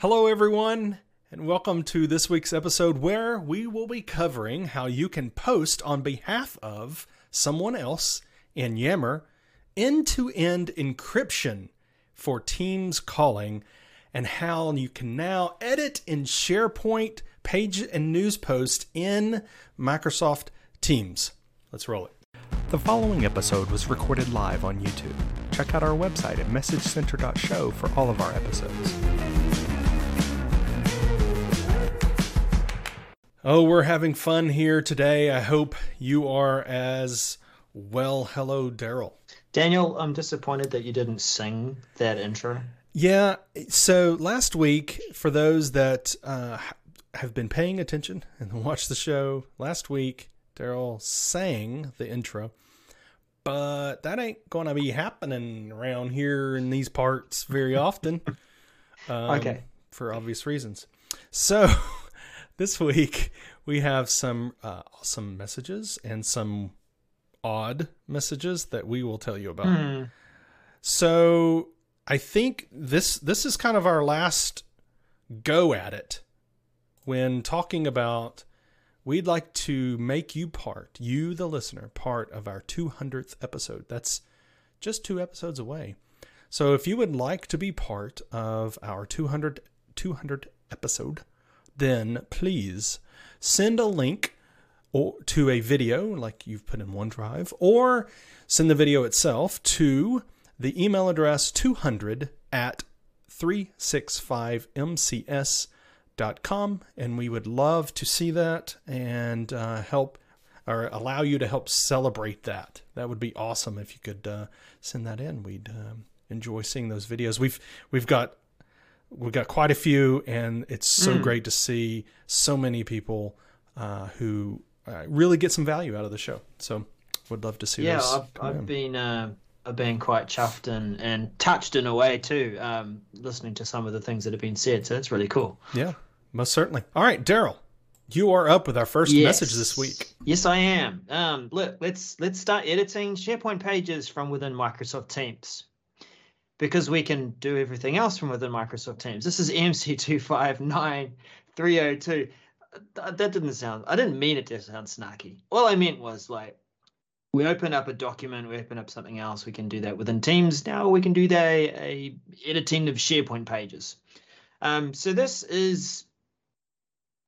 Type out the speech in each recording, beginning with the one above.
Hello, everyone, and welcome to this week's episode where we will be covering how you can post on behalf of someone else in Yammer end to end encryption for Teams calling and how you can now edit in SharePoint page and news post in Microsoft Teams. Let's roll it. The following episode was recorded live on YouTube. Check out our website at messagecenter.show for all of our episodes. Oh, we're having fun here today. I hope you are as well. Hello, Daryl. Daniel, I'm disappointed that you didn't sing that intro. Yeah. So last week, for those that uh, have been paying attention and watched the show, last week Daryl sang the intro, but that ain't going to be happening around here in these parts very often. Um, okay. For obvious reasons. So this week we have some uh, awesome messages and some odd messages that we will tell you about. Mm. So I think this this is kind of our last go at it when talking about we'd like to make you part, you the listener, part of our 200th episode. That's just two episodes away. So if you would like to be part of our 200 200 episode, then please send a link or to a video like you've put in OneDrive, or send the video itself to the email address 200 at 365mcs.com. And we would love to see that and uh, help or allow you to help celebrate that. That would be awesome if you could uh, send that in. We'd uh, enjoy seeing those videos. We've we've got we've got quite a few, and it's so mm. great to see so many people uh, who uh, really get some value out of the show. So would love to see. Yeah. I've, I've been uh, I've been quite chuffed and and touched in a way too, um, listening to some of the things that have been said. So that's really cool. Yeah, most certainly. All right, Daryl. You are up with our first yes. message this week. Yes, I am. Um, look, let's let's start editing SharePoint pages from within Microsoft Teams because we can do everything else from within Microsoft Teams. This is MC two five nine three zero two that didn't sound. I didn't mean it to sound snarky. All I meant was like, we open up a document, we open up something else. We can do that within Teams. Now we can do that a editing of SharePoint pages. Um, so this is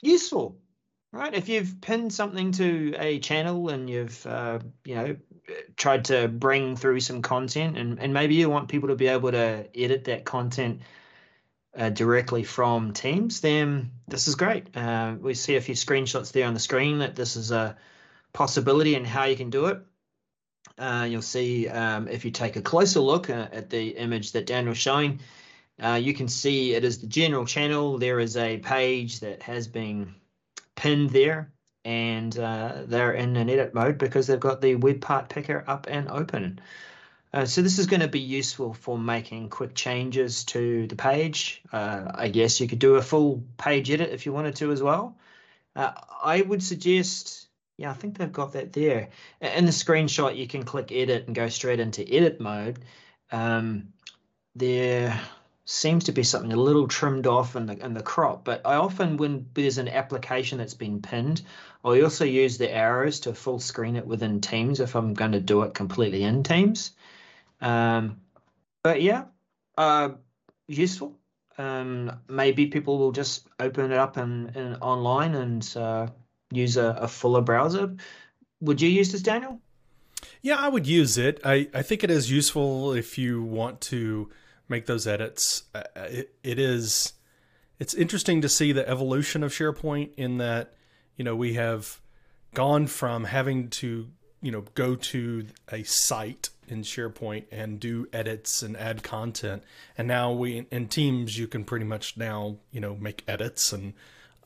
useful, right? If you've pinned something to a channel and you've, uh, you know, tried to bring through some content, and, and maybe you want people to be able to edit that content uh, directly from Teams, then this is great. Uh, we see a few screenshots there on the screen that this is a possibility and how you can do it. Uh, you'll see um, if you take a closer look uh, at the image that Daniel's showing, uh, you can see it is the general channel. There is a page that has been pinned there and uh, they're in an edit mode because they've got the web part picker up and open. Uh, so this is going to be useful for making quick changes to the page. Uh, I guess you could do a full page edit if you wanted to as well. Uh, I would suggest, yeah, I think they've got that there. In the screenshot, you can click edit and go straight into edit mode. Um, there seems to be something a little trimmed off in the in the crop, but I often when there's an application that's been pinned, I also use the arrows to full screen it within Teams if I'm going to do it completely in Teams. Um, but yeah, uh, useful. Um, maybe people will just open it up and, online and uh, use a, a, fuller browser. Would you use this, Daniel? Yeah, I would use it. I, I think it is useful if you want to make those edits. Uh, it, it is it's interesting to see the evolution of SharePoint in that you know we have gone from having to you know go to a site in SharePoint and do edits and add content. And now we in Teams you can pretty much now you know make edits and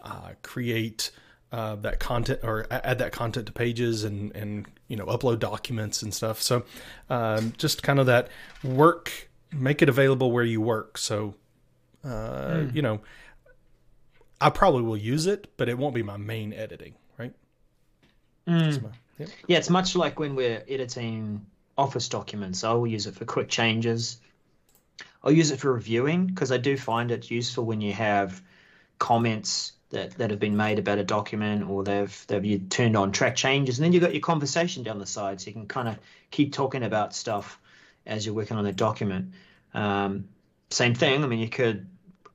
uh, create uh, that content or add that content to pages and and you know upload documents and stuff. So um, just kind of that work, make it available where you work. So uh, mm. you know. I probably will use it, but it won't be my main editing, right? Mm. My, yeah. yeah, it's much like when we're editing Office documents. I will use it for quick changes. I'll use it for reviewing because I do find it useful when you have comments that, that have been made about a document or they've they've you turned on track changes and then you've got your conversation down the side so you can kind of keep talking about stuff as you're working on a document. Um, same thing. I mean, you could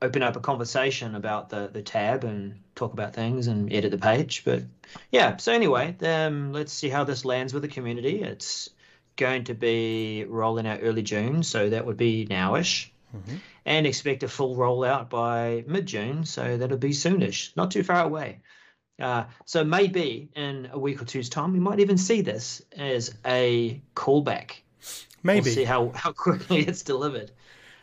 open up a conversation about the the tab and talk about things and edit the page. But yeah, so anyway, um, let's see how this lands with the community. It's going to be rolling out early June, so that would be nowish. Mm-hmm. And expect a full rollout by mid June, so that'll be soonish, not too far away. Uh, so maybe in a week or two's time, we might even see this as a callback. Maybe we'll see how how quickly it's delivered.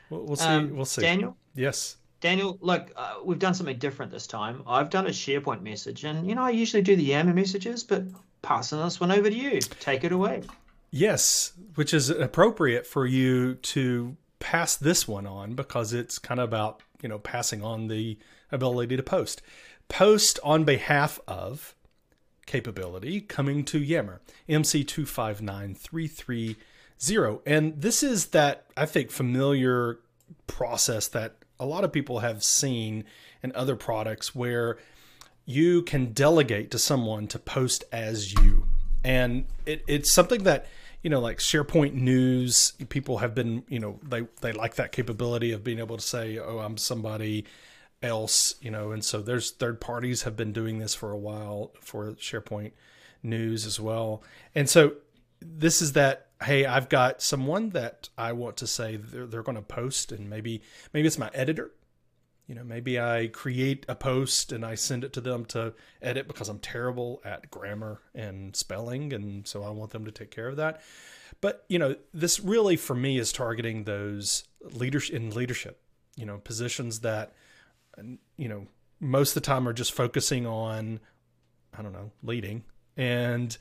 We'll, we'll see. Um, we'll see. Daniel. Yes. Daniel, look, uh, we've done something different this time. I've done a SharePoint message, and you know I usually do the Yammer messages, but passing this one over to you. Take it away. Yes, which is appropriate for you to pass this one on because it's kind of about you know passing on the ability to post. Post on behalf of capability coming to Yammer MC two five nine three three zero, and this is that I think familiar process that a lot of people have seen in other products where you can delegate to someone to post as you. And it, it's something that, you know, like SharePoint news, people have been, you know, they, they like that capability of being able to say, oh, I'm somebody else, you know, and so there's third parties have been doing this for a while for SharePoint news as well. And so this is that hey, I've got someone that I want to say they're, they're going to post, and maybe maybe it's my editor. You know, maybe I create a post and I send it to them to edit because I'm terrible at grammar and spelling, and so I want them to take care of that. But you know, this really for me is targeting those leaders in leadership. You know, positions that you know most of the time are just focusing on I don't know leading and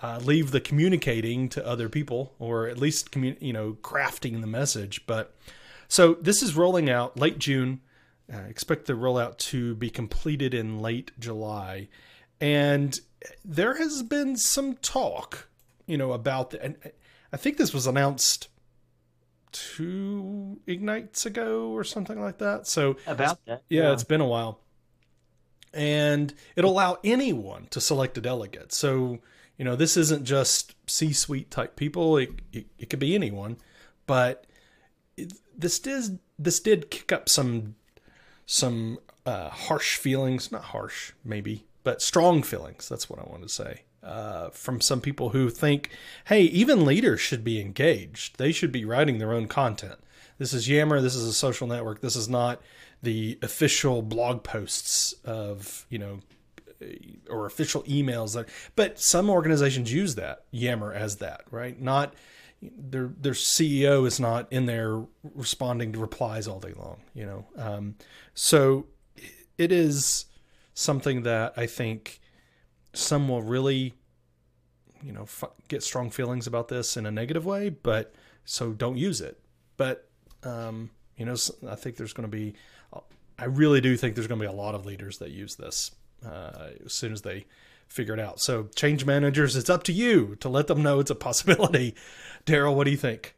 uh, leave the communicating to other people, or at least commun- you know crafting the message. But so this is rolling out late June. Uh, expect the rollout to be completed in late July, and there has been some talk, you know, about the. And I think this was announced two Ignites ago or something like that. So about that, yeah, yeah, it's been a while, and it'll allow anyone to select a delegate. So you know, this isn't just C-suite type people. It, it, it could be anyone, but it, this did this did kick up some some uh, harsh feelings. Not harsh, maybe, but strong feelings. That's what I want to say. Uh, from some people who think, hey, even leaders should be engaged. They should be writing their own content. This is Yammer. This is a social network. This is not the official blog posts of you know or official emails that but some organizations use that yammer as that right? Not their their ceo is not in there responding to replies all day long you know? Um, so it is something that i think some will really you know f- get strong feelings about this in a negative way but so don't use it. But um, you know i think there's going to be i really do think there's going to be a lot of leaders that use this uh, as soon as they figure it out. So, change managers, it's up to you to let them know it's a possibility. Daryl, what do you think?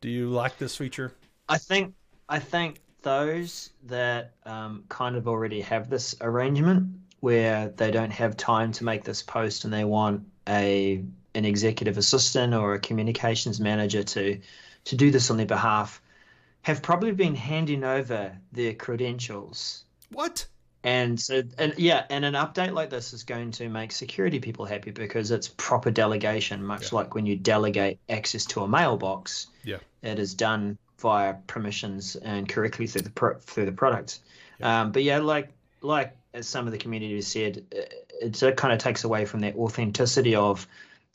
Do you like this feature? I think I think those that um, kind of already have this arrangement where they don't have time to make this post and they want a an executive assistant or a communications manager to to do this on their behalf have probably been handing over their credentials. What? And so, and yeah, and an update like this is going to make security people happy because it's proper delegation, much yeah. like when you delegate access to a mailbox. Yeah, it is done via permissions and correctly through the pro- through the product. Yeah. Um, but yeah, like like as some of the community said, it, it kind of takes away from that authenticity of,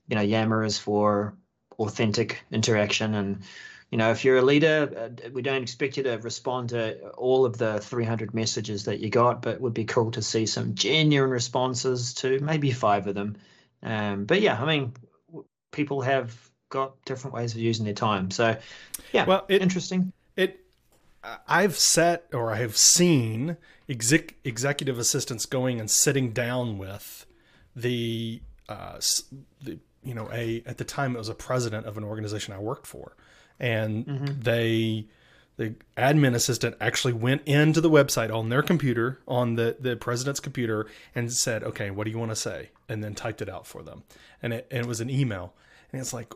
you know, Yammer is for authentic interaction and you know, if you're a leader, uh, we don't expect you to respond to all of the 300 messages that you got, but it would be cool to see some genuine responses to maybe five of them. Um, but yeah, I mean, people have got different ways of using their time. So, yeah, well, it, interesting. It, I've sat or I have seen exec, executive assistants going and sitting down with the, uh, the, you know, a at the time it was a president of an organization I worked for and mm-hmm. they the admin assistant actually went into the website on their computer, on the, the president's computer, and said, okay, what do you want to say? And then typed it out for them. And it, and it was an email. And it's like,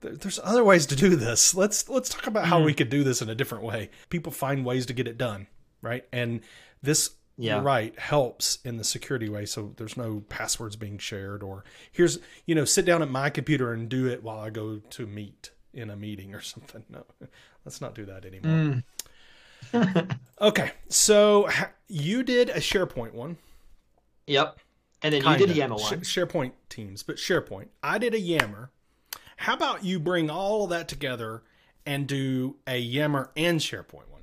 there's other ways to do this. Let's let's talk about how mm. we could do this in a different way. People find ways to get it done, right? And this yeah. right helps in the security way so there's no passwords being shared or here's you know sit down at my computer and do it while I go to meet in a meeting or something. No. Let's not do that anymore. Mm. okay. So you did a SharePoint one. Yep, And then Kinda. you did a Yammer one. SharePoint Teams, but SharePoint. I did a Yammer how about you bring all of that together and do a Yammer and SharePoint one?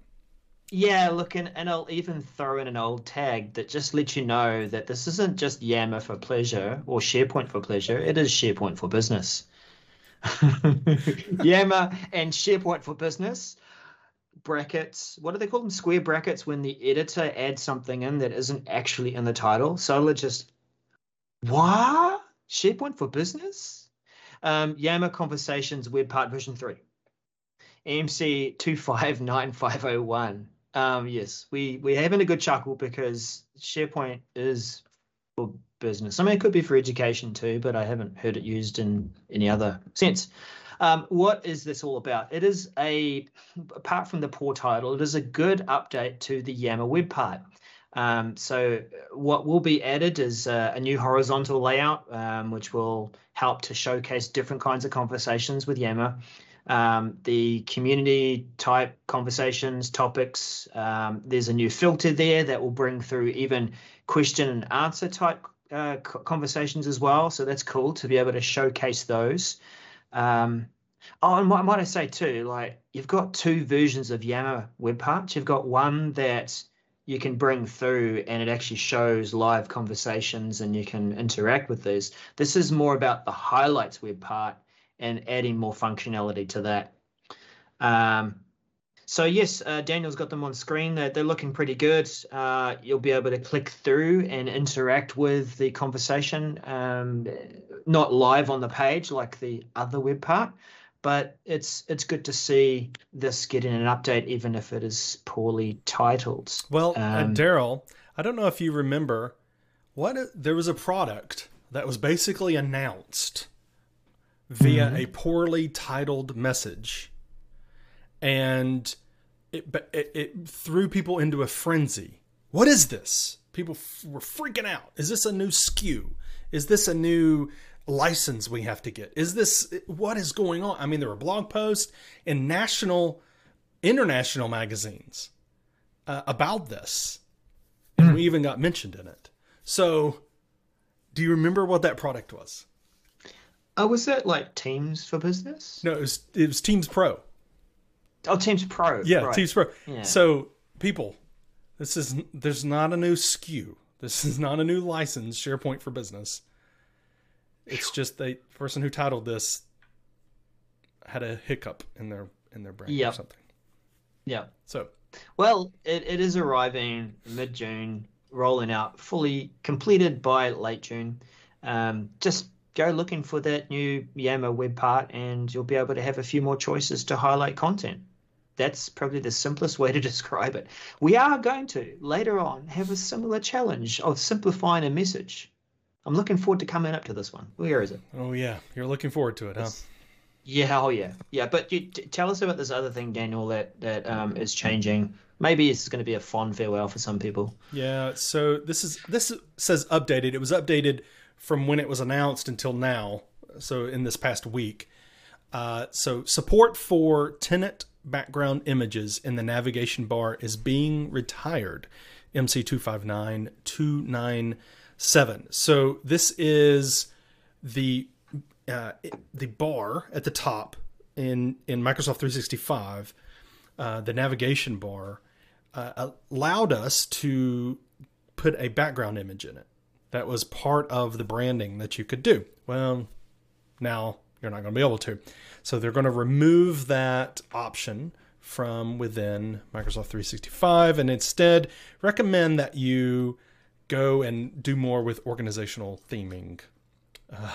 Yeah, look, and, and I'll even throw in an old tag that just lets you know that this isn't just Yammer for pleasure or SharePoint for pleasure. It is SharePoint for business. Yammer and SharePoint for business brackets. What do they call them? Square brackets when the editor adds something in that isn't actually in the title. So let's just what SharePoint for business? Um, Yammer Conversations Web Part Version 3. AMC 259501. Um, yes, we, we're having a good chuckle because SharePoint is for business. I mean, it could be for education too, but I haven't heard it used in any other sense. Um, what is this all about? It is a, apart from the poor title, it is a good update to the Yammer web part. Um, so what will be added is uh, a new horizontal layout, um, which will help to showcase different kinds of conversations with Yammer. Um, the community type conversations, topics. Um, there's a new filter there that will bring through even question and answer type uh, conversations as well. So that's cool to be able to showcase those. Um, oh, and what might I say too? Like you've got two versions of Yammer web parts. You've got one that you can bring through and it actually shows live conversations and you can interact with these. This is more about the highlights web part and adding more functionality to that. Um, so yes, uh, Daniel's got them on screen. They're, they're looking pretty good. Uh, you'll be able to click through and interact with the conversation, um, not live on the page like the other web part, but it's it's good to see this getting an update, even if it is poorly titled. Well, uh, um, Daryl, I don't know if you remember what there was a product that was basically announced via mm-hmm. a poorly titled message, and it, it it threw people into a frenzy. What is this? People f- were freaking out. Is this a new SKU? Is this a new license we have to get? Is this what is going on? I mean, there were blog posts in national, international magazines uh, about this, and mm. we even got mentioned in it. So, do you remember what that product was? Oh, was that like Teams for Business? No, it was it was Teams Pro. Oh, Teams Pro. Yeah, right. Teams Pro. Yeah. So, people, this is there's not a new SKU. This is not a new license. SharePoint for Business. It's just the person who titled this had a hiccup in their in their brain yep. or something. Yeah. So. Well, it, it is arriving mid June, rolling out fully completed by late June. Um, just go looking for that new Yammer web part, and you'll be able to have a few more choices to highlight content. That's probably the simplest way to describe it. We are going to later on have a similar challenge of simplifying a message. I'm looking forward to coming up to this one. Where is it? Oh yeah, you're looking forward to it, huh? Yeah, oh yeah, yeah. But you, t- tell us about this other thing, Daniel, that that um, is changing. Maybe it's going to be a fond farewell for some people. Yeah. So this is this says updated. It was updated from when it was announced until now. So in this past week. Uh, so support for tenant background images in the navigation bar is being retired. MC two five nine two nine seven. So this is the uh, the bar at the top in in Microsoft 365. Uh, the navigation bar uh, allowed us to put a background image in it. That was part of the branding that you could do. Well, now you're not going to be able to. So they're going to remove that option from within Microsoft 365 and instead recommend that you go and do more with organizational theming.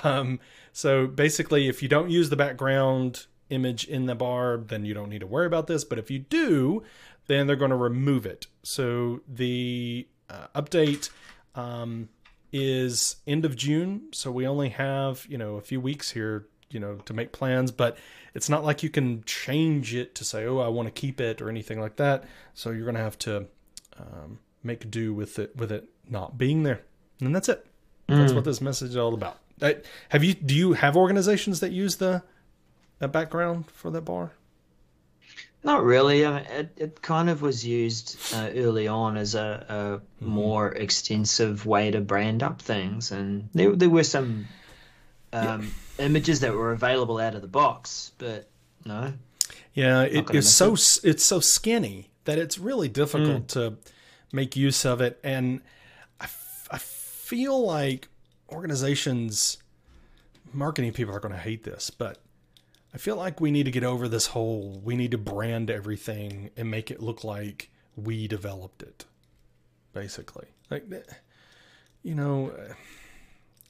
Um, so basically, if you don't use the background image in the bar, then you don't need to worry about this. But if you do, then they're going to remove it. So the uh, update um, is end of June. So we only have, you know, a few weeks here, you know, to make plans, but it's not like you can change it to say, oh, I want to keep it or anything like that. So you're going to have to um, make do with it, with it not being there. And that's it. That's what this message is all about. Uh, have you, do you have organizations that use the, a background for that bar? Not really. I mean, it, it kind of was used uh, early on as a, a more extensive way to brand up things, and there there were some um, images that were available out of the box, but no. Yeah, it gonna is miss so s it's so skinny that it's really difficult to make use of it, and I, f- I feel like organizations, marketing people are going to hate this, but I feel like we need to get over this whole we need to brand everything and make it look like we developed it, basically. Like, eh, you know. uh,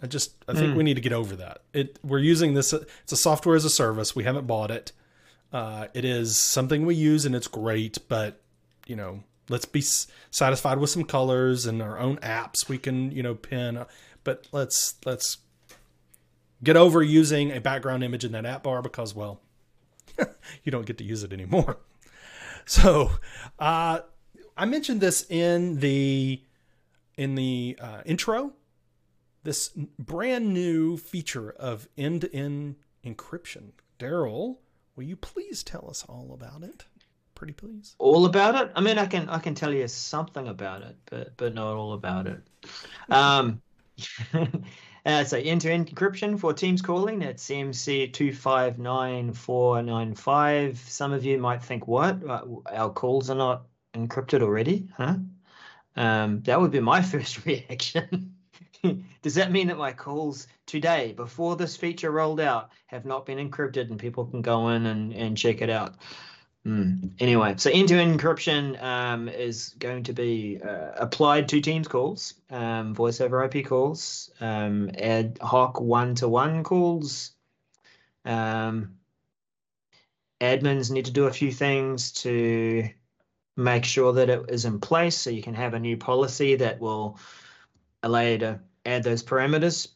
I just I think we need to get over that. It we're using this. It's a software as a service. We haven't bought it. Uh, it is something we use and it's great, but you know, let's be s- satisfied with some colors and our own apps we can you know pin. But let's let's get over using a background image in that app bar because well, you don't get to use it anymore. So uh, I mentioned this in the in the uh, intro this brand new feature of end-to-end encryption. Daryl, will you please tell us all about it? Pretty please. all about it. I mean, I can I can tell you something about it, but but not all about it. Um, uh, so end-to-end encryption for Teams calling at CMC two five nine four nine five. Some of you might think, "What? Uh, Our calls are not encrypted already?" Huh? Um, that would be my first reaction. Does that mean that my calls today, before this feature rolled out, have not been encrypted and people can go in and, and check it out? Hmm. Anyway, so end-to-end encryption um, is going to be uh, applied to Teams calls, um, voice over IP calls, um, ad hoc one-to-one calls. Um, admins need to do a few things to make sure that it is in place, so you can have a new policy that will allow you to add those parameters.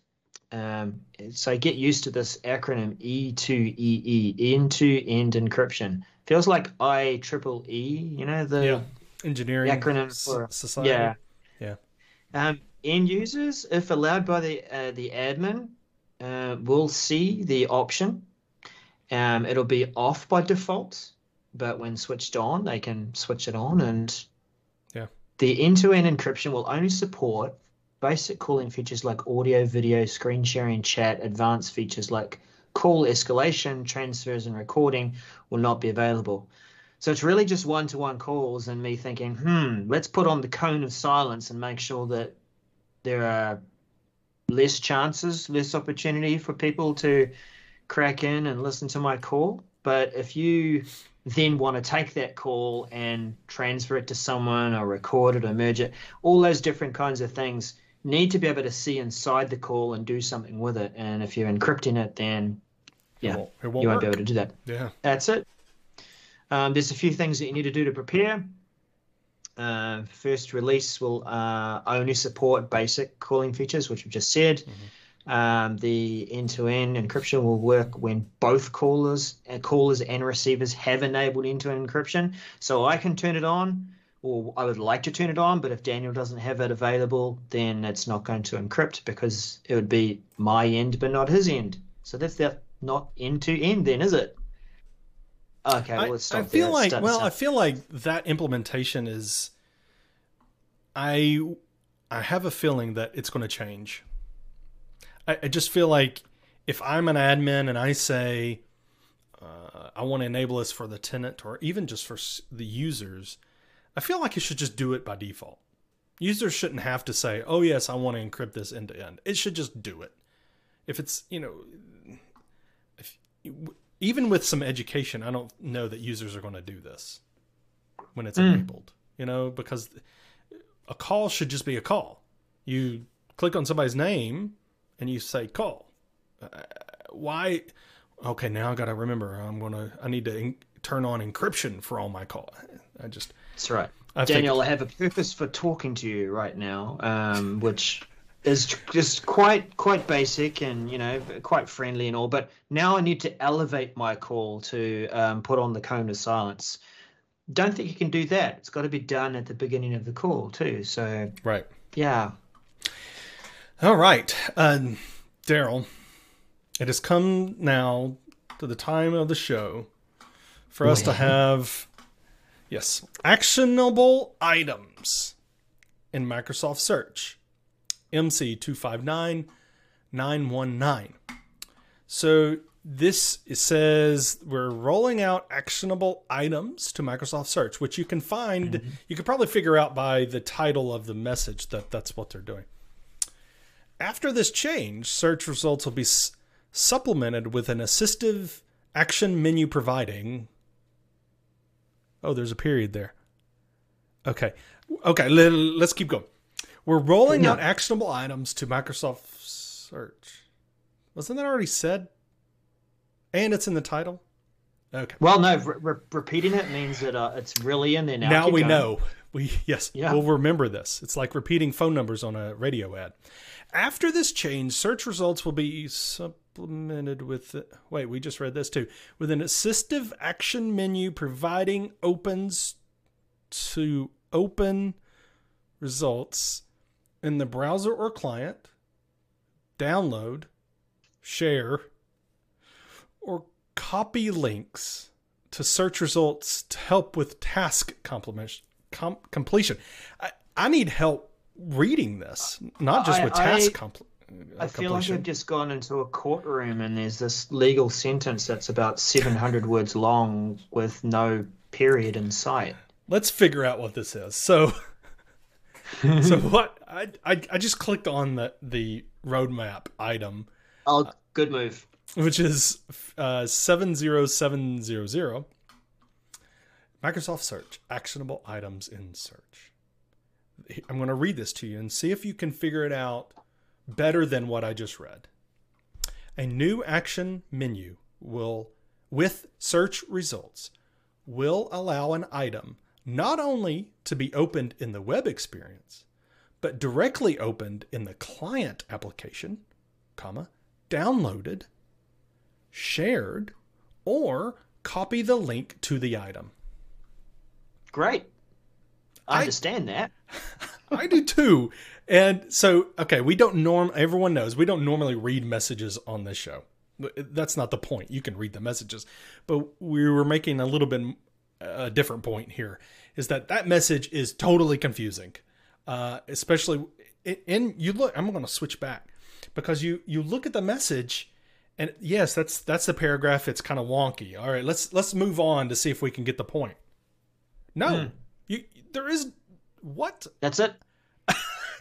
Um, so get used to this acronym E2EE, end-to-end encryption. Feels like I triple E, you know, the Yeah. Engineering acronym for society. yeah. Yeah. Um, end users, if allowed by the uh, the admin, uh, will see the option. Um, it'll be off by default, but when switched on, they can switch it on. And Yeah. the end-to-end encryption will only support basic calling features like audio, video, screen sharing, chat. Advanced features like call escalation, transfers, and recording will not be available. So it's really just one to one calls and me thinking, hmm, let's put on the cone of silence and make sure that there are less chances, less opportunity for people to crack in and listen to my call. But if you then want to take that call and transfer it to someone or record it or merge it, all those different kinds of things need to be able to see inside the call and do something with it. And if you're encrypting it, then yeah, won't- it won't you won't be able to do that. Yeah. That's it. Um, there's a few things that you need to do to prepare. Uh, first release will uh, only support basic calling features, which we've just said. Um, the end-to-end encryption will work when both callers, uh, callers and receivers have enabled end-to-end encryption. So I can turn it on, or I would like to turn it on, but if Daniel doesn't have it available, then it's not going to encrypt because it would be my end, but not his end. So that's that not end-to-end, then, is it? Okay, well, I, let's I stop feel there. like well, I feel like that implementation is. I I have a feeling that it's going to change. I, I just feel like if I'm an admin and I say uh, I want to enable this for the tenant or even just for the users, I feel like it should just do it by default. Users shouldn't have to say, "Oh yes, I want to encrypt this end to end." It should just do it. If it's you know, if, even with some education, I don't know that users are going to do this when it's Mm. enabled. You know, because a call should just be a call. You click on somebody's name and you say call. Uh, why? Okay, now I got to remember. I'm gonna. I need to in, turn on encryption for all my call. I just. That's right. I Daniel, think, I have a purpose for talking to you right now, um, which is just quite quite basic and you know quite friendly and all. But now I need to elevate my call to um, put on the cone of silence. Don't think you can do that. It's got to be done at the beginning of the call too. So right. yeah. All right, uh, Daryl. It has come now to the time of the show for us to have yes actionable items in Microsoft Search. MC259919. So this says we're rolling out actionable items to Microsoft Search, which you can find, mm-hmm. you could probably figure out by the title of the message that that's what they're doing. After this change, search results will be s- supplemented with an assistive action menu providing. Oh, there's a period there. Okay. Okay, let, us keep going. We're rolling no. out actionable items to Microsoft Search. Wasn't that already said? And it's in the title. Okay. Well, no, re- re- repeating it means that uh, it's really in there now. Now we going. know. We yes, yeah. we'll remember this. It's like repeating phone numbers on a radio ad. After this change, search results will be supplemented with wait, we just read this too. With an assistive action menu providing opens to open results in the browser or client, download, share, or copy links to search results to help with task com- completion. I, I need help reading this, not just I, with task completion. I feel like we've just gone into a courtroom and there's this legal sentence that's about 700 words long with no period in sight. Let's figure out what this is. So so what I, I I just clicked on the the roadmap item. Oh, good move. Which is uh, seven zero seven zero zero. Microsoft Search actionable items in search. I'm going to read this to you and see if you can figure it out better than what I just read. A new action menu will with search results will allow an item not only to be opened in the web experience, but directly opened in the client application, comma, downloaded, shared, or copy the link to the item. Great. I understand that. I do too. And so, okay, we don't norm everyone knows we don't normally read messages on this show. That's not the point. You can read the messages, but we were making a little bit a different point here is that that message is totally confusing, uh, especially in you look. I'm going to switch back because you you look at the message, and yes, that's that's the paragraph. It's kind of wonky. All right, let's let's move on to see if we can get the point. No, mm. you there is what? That's it.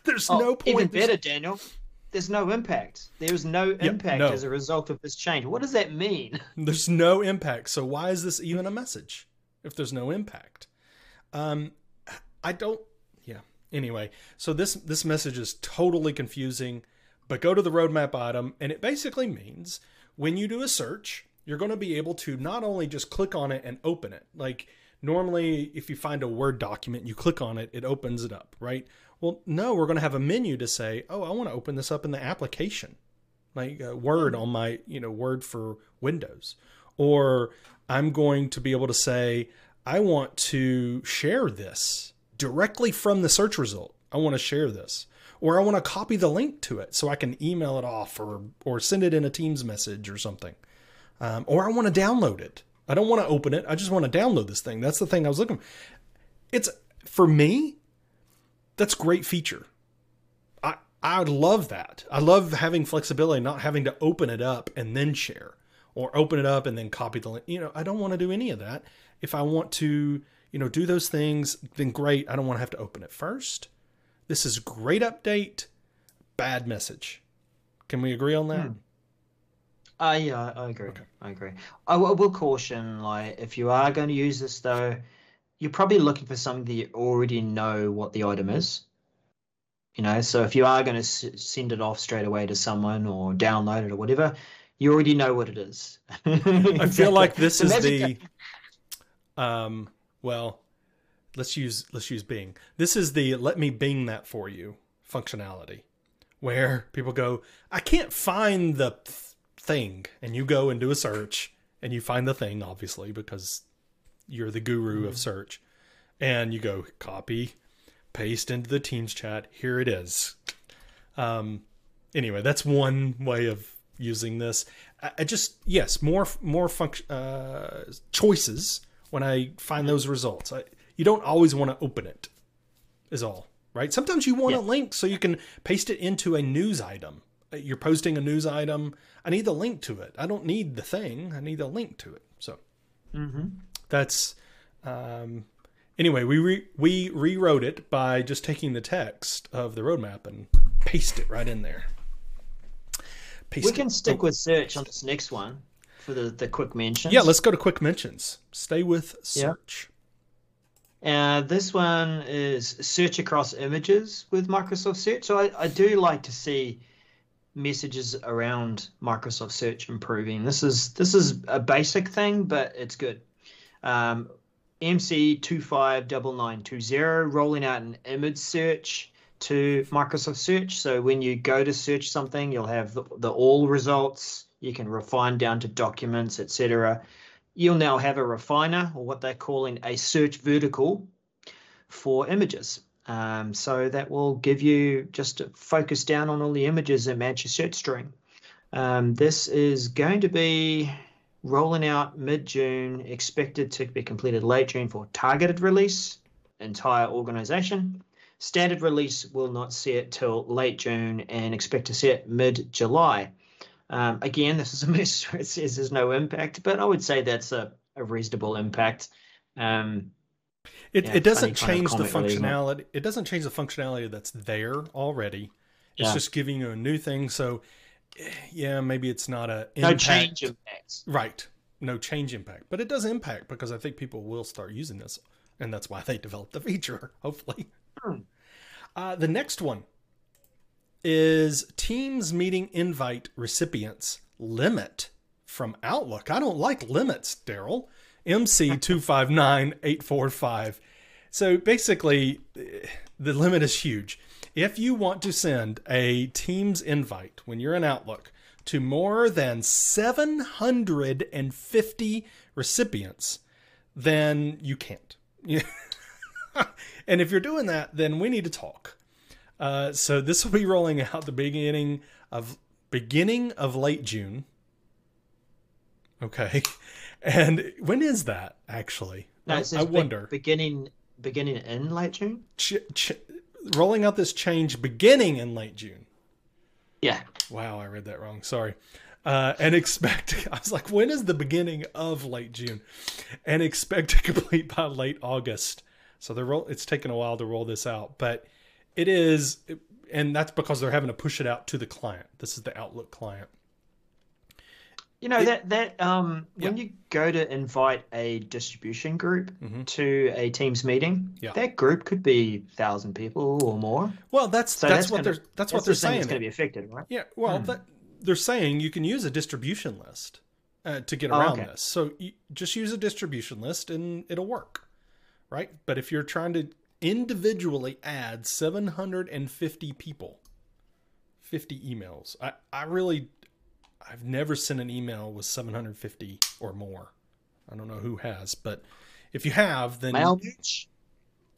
There's oh, no point. Even better, Daniel. There's no impact. There's no impact no. as a result of this change. What does that mean? There's no impact. So why is this even a message? if there's no impact. Um, I don't. Yeah. Anyway, so this this message is totally confusing. But go to the roadmap item, and it basically means when you do a search, you're going to be able to not only just click on it and open it. Like normally, if you find a Word document, you click on it, it opens it up, right? Well, no, we're going to have a menu to say, oh, I want to open this up in the application, like uh, Word on my, you know, Word for Windows, or I'm going to be able to say, I want to share this directly from the search result. I want to share this. Or I want to copy the link to it so I can email it off or, or send it in a Teams message or something. Um, or I want to download it. I don't want to open it. I just want to download this thing. That's the thing I was looking for. It's for me, that's great feature. I I love that. I love having flexibility, not having to open it up and then share or open it up and then copy the link. You know, I don't want to do any of that. If I want to, you know, do those things, then great. I don't want to have to open it first. This is great update, bad message. Can we agree on that? Hmm. Uh, yeah, I agree. Okay. I agree. I will caution, like, if you are going to use this, though, you're probably looking for something that you already know what the item is. You know, so if you are going to s- send it off straight away to someone or download it or whatever, you already know what it is. I feel like this is the um well, let's use let's use Bing. This is the let me Bing that for you functionality where people go, I can't find the thing and you go and do a search and you find the thing obviously because you're the guru of search and you go copy paste into the teams chat. Here it is. Um anyway that's one way of using this. I, I just yes more more function uh choices when i find those results. I, you don't always want to open it is all right? Sometimes you want Yeah. a link so you can paste it into a news item you're posting a news item i need the link to it i don't need the thing i need the link to it so hmm that's um, anyway we re- we rewrote it by just taking the text of the roadmap and paste it right in there paste We it. can stick Oh, with search on this next one for the, the quick mentions. yeah let's go to quick mentions stay with Yeah. search Uh, this one is search across images with Microsoft Search. So I, I do like to see messages around Microsoft Search improving. This is this is a basic thing, but it's good. Um, MC259920 rolling out an image search to Microsoft Search. So when you go to search something, you'll have the, the all results. You can refine down to documents, etc. You'll now have a refiner, or what they're calling a search vertical, for images. Um, so that will give you just focus down on all the images that match your search string. Um, this is going to be rolling out mid-June, expected to be completed late June for targeted release, entire organization. Standard release will not see it till late June and expect to see it mid-July. Um, again, this is a mess where it says there's no impact, but I would say that's a, a reasonable impact. Um, it, Yeah, it doesn't change the comment, really, it? functionality it doesn't change the functionality that's there already it's Yeah. just giving you a new thing so eh, yeah maybe it's not a no change impacts. Right. No change impact. But it does impact because I think people will start using this. And that's why they developed the feature, hopefully. Hmm. Uh, the next one is Teams meeting invite recipients limit from Outlook. I don't like limits, Daryl. MC259845. So basically, the limit is huge. If you want to send a Teams invite when you're in Outlook to more than 750 recipients, then you can't. and if you're doing that, then we need to talk. Uh, so this will be rolling out the beginning of beginning of late June. Okay, and when is that actually? No, I, I be- wonder. beginning beginning in late June. Ch- ch- rolling out this change beginning in late June. Yeah, Wow, I read that wrong. Sorry. Uh, and expect, I was like, when is the beginning of late June? And expect to complete by late August. So they're roll, it's taken a while to roll this out, but it is, and that's because they're having to push it out to the client. This is the Outlook client. You know It- that that um when you go to invite a distribution group Mhm. to a Teams meeting, Yeah. that group could be thousand people or more. Well, that's So that's, that's what gonna- they're that's, what they're the saying. that's going to be affected, right? Yeah, well, Hmm. that, they're saying you can use a distribution list uh, to get Oh, around okay. this. So you just use a distribution list and it'll work, right? But if you're trying to individually add 750 people, 50 emails, I, I really, I've never sent an email with 750 or more. I don't know who has, but if you have, then Mail merge,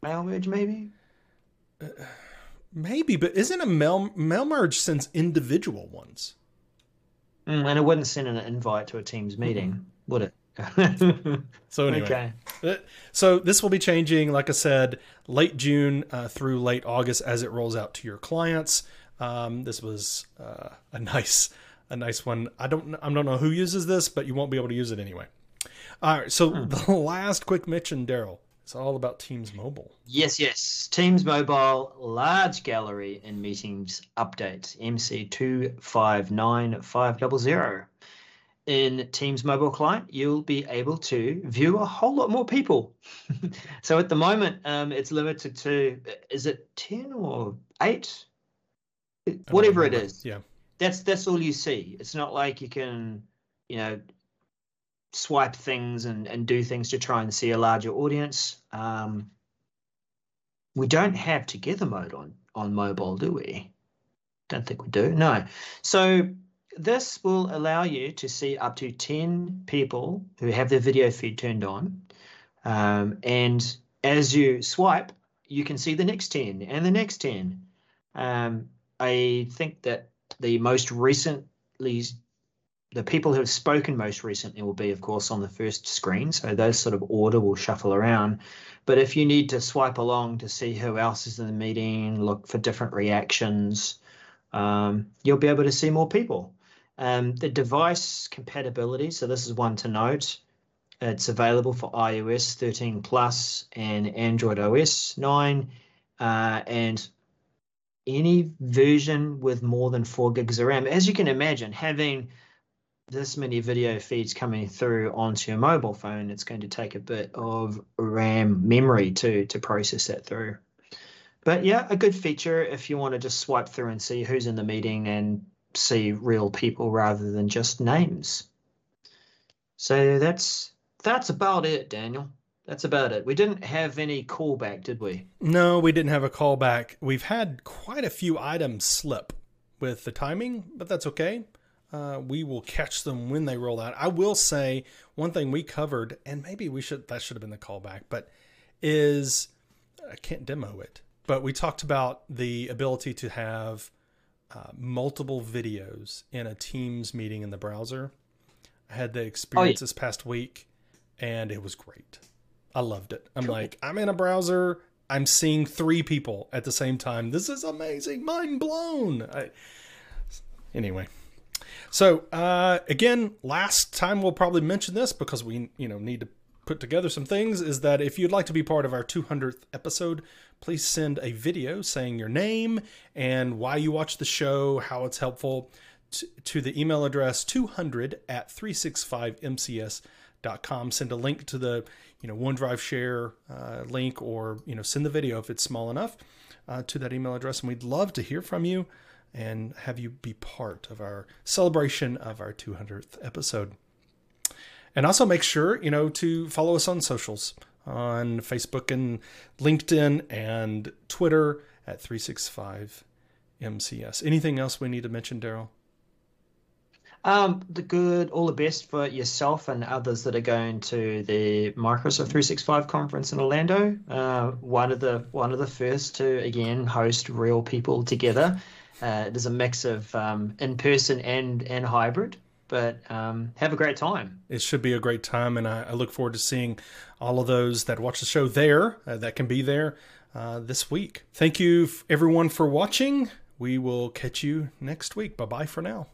mail merge, maybe. maybe. But isn't a mail mail merge sends individual ones? Mm, and it wouldn't send an invite to a Teams meeting, would it? So anyway, Okay. Uh, So this will be changing, like I said, late June uh, through late August as it rolls out to your clients. Um, this was uh, a nice, a nice one. I don't, I don't know who uses this, but you won't be able to use it anyway. All right. So the last quick mention, Daryl, it's all about Teams Mobile. Yes, yes. Teams Mobile Large Gallery and Meetings Update MC259500. In Teams Mobile Client, you'll be able to view a whole lot more people. so at the moment, um, it's limited to is it 10 or 8? Whatever it is. Yeah. That's that's all you see. It's not like you can, you know, swipe things and, and do things to try and see a larger audience. Um, we don't have together mode on on mobile, do we? Don't think we do. No. So this will allow you to see up to 10 people who have their video feed turned on. Um, and as you swipe, you can see the next 10 and the next 10. Um, I think that the most recently, the people who have spoken most recently will be, of course, on the first screen. So those sort of order will shuffle around. But if you need to swipe along to see who else is in the meeting, look for different reactions, um, you'll be able to see more people. Um, the device compatibility, so this is one to note. It's available for iOS 13 Plus and Android OS 9, uh, and any version with more than four gigs of RAM. As you can imagine, having this many video feeds coming through onto your mobile phone, it's going to take a bit of RAM memory to to process that through. But yeah, a good feature if you want to just swipe through and see who's in the meeting and see real people rather than just names. So that's that's about it, Daniel. That's about it. We didn't have any callback, did we? No, we didn't have a callback. We've had quite a few items slip with the timing, but that's okay. Uh, we will catch them when they roll out. I will say one thing we covered, and maybe we should that should have been the callback, but is I can't demo it, but we talked about the ability to have uh, multiple videos in a Teams meeting in the browser. I had the experience oh, yeah. this past week, and it was great. I loved it. I'm cool. like, I'm in a browser. I'm seeing three people at the same time. This is amazing. Mind blown. I, anyway. So uh, again, last time we'll probably mention this because we you know need to put together some things is that if you'd like to be part of our 200th episode, please send a video saying your name and why you watch the show, how it's helpful to, to the email address 200 at 365mcs.com. Send a link to the you know OneDrive share uh, link or you know send the video if it's small enough uh, to that email address, and we'd love to hear from you and have you be part of our celebration of our 200th episode. And also make sure, you know, to follow us on socials on Facebook and LinkedIn and Twitter at 365 MCS. Anything else we need to mention, Darrell? Um, the good, all the best for yourself and others that are going to the Microsoft 365 conference in Orlando. Uh, one of the one of the first to again host real people together. Uh, there's a mix of um, in person and and hybrid but um, have a great time. It should be a great time, and I, I, look forward to seeing all of those that watch the show there, uh, that can be there uh, this week. Thank you, everyone, for watching. We will catch you next week. Bye bye for now.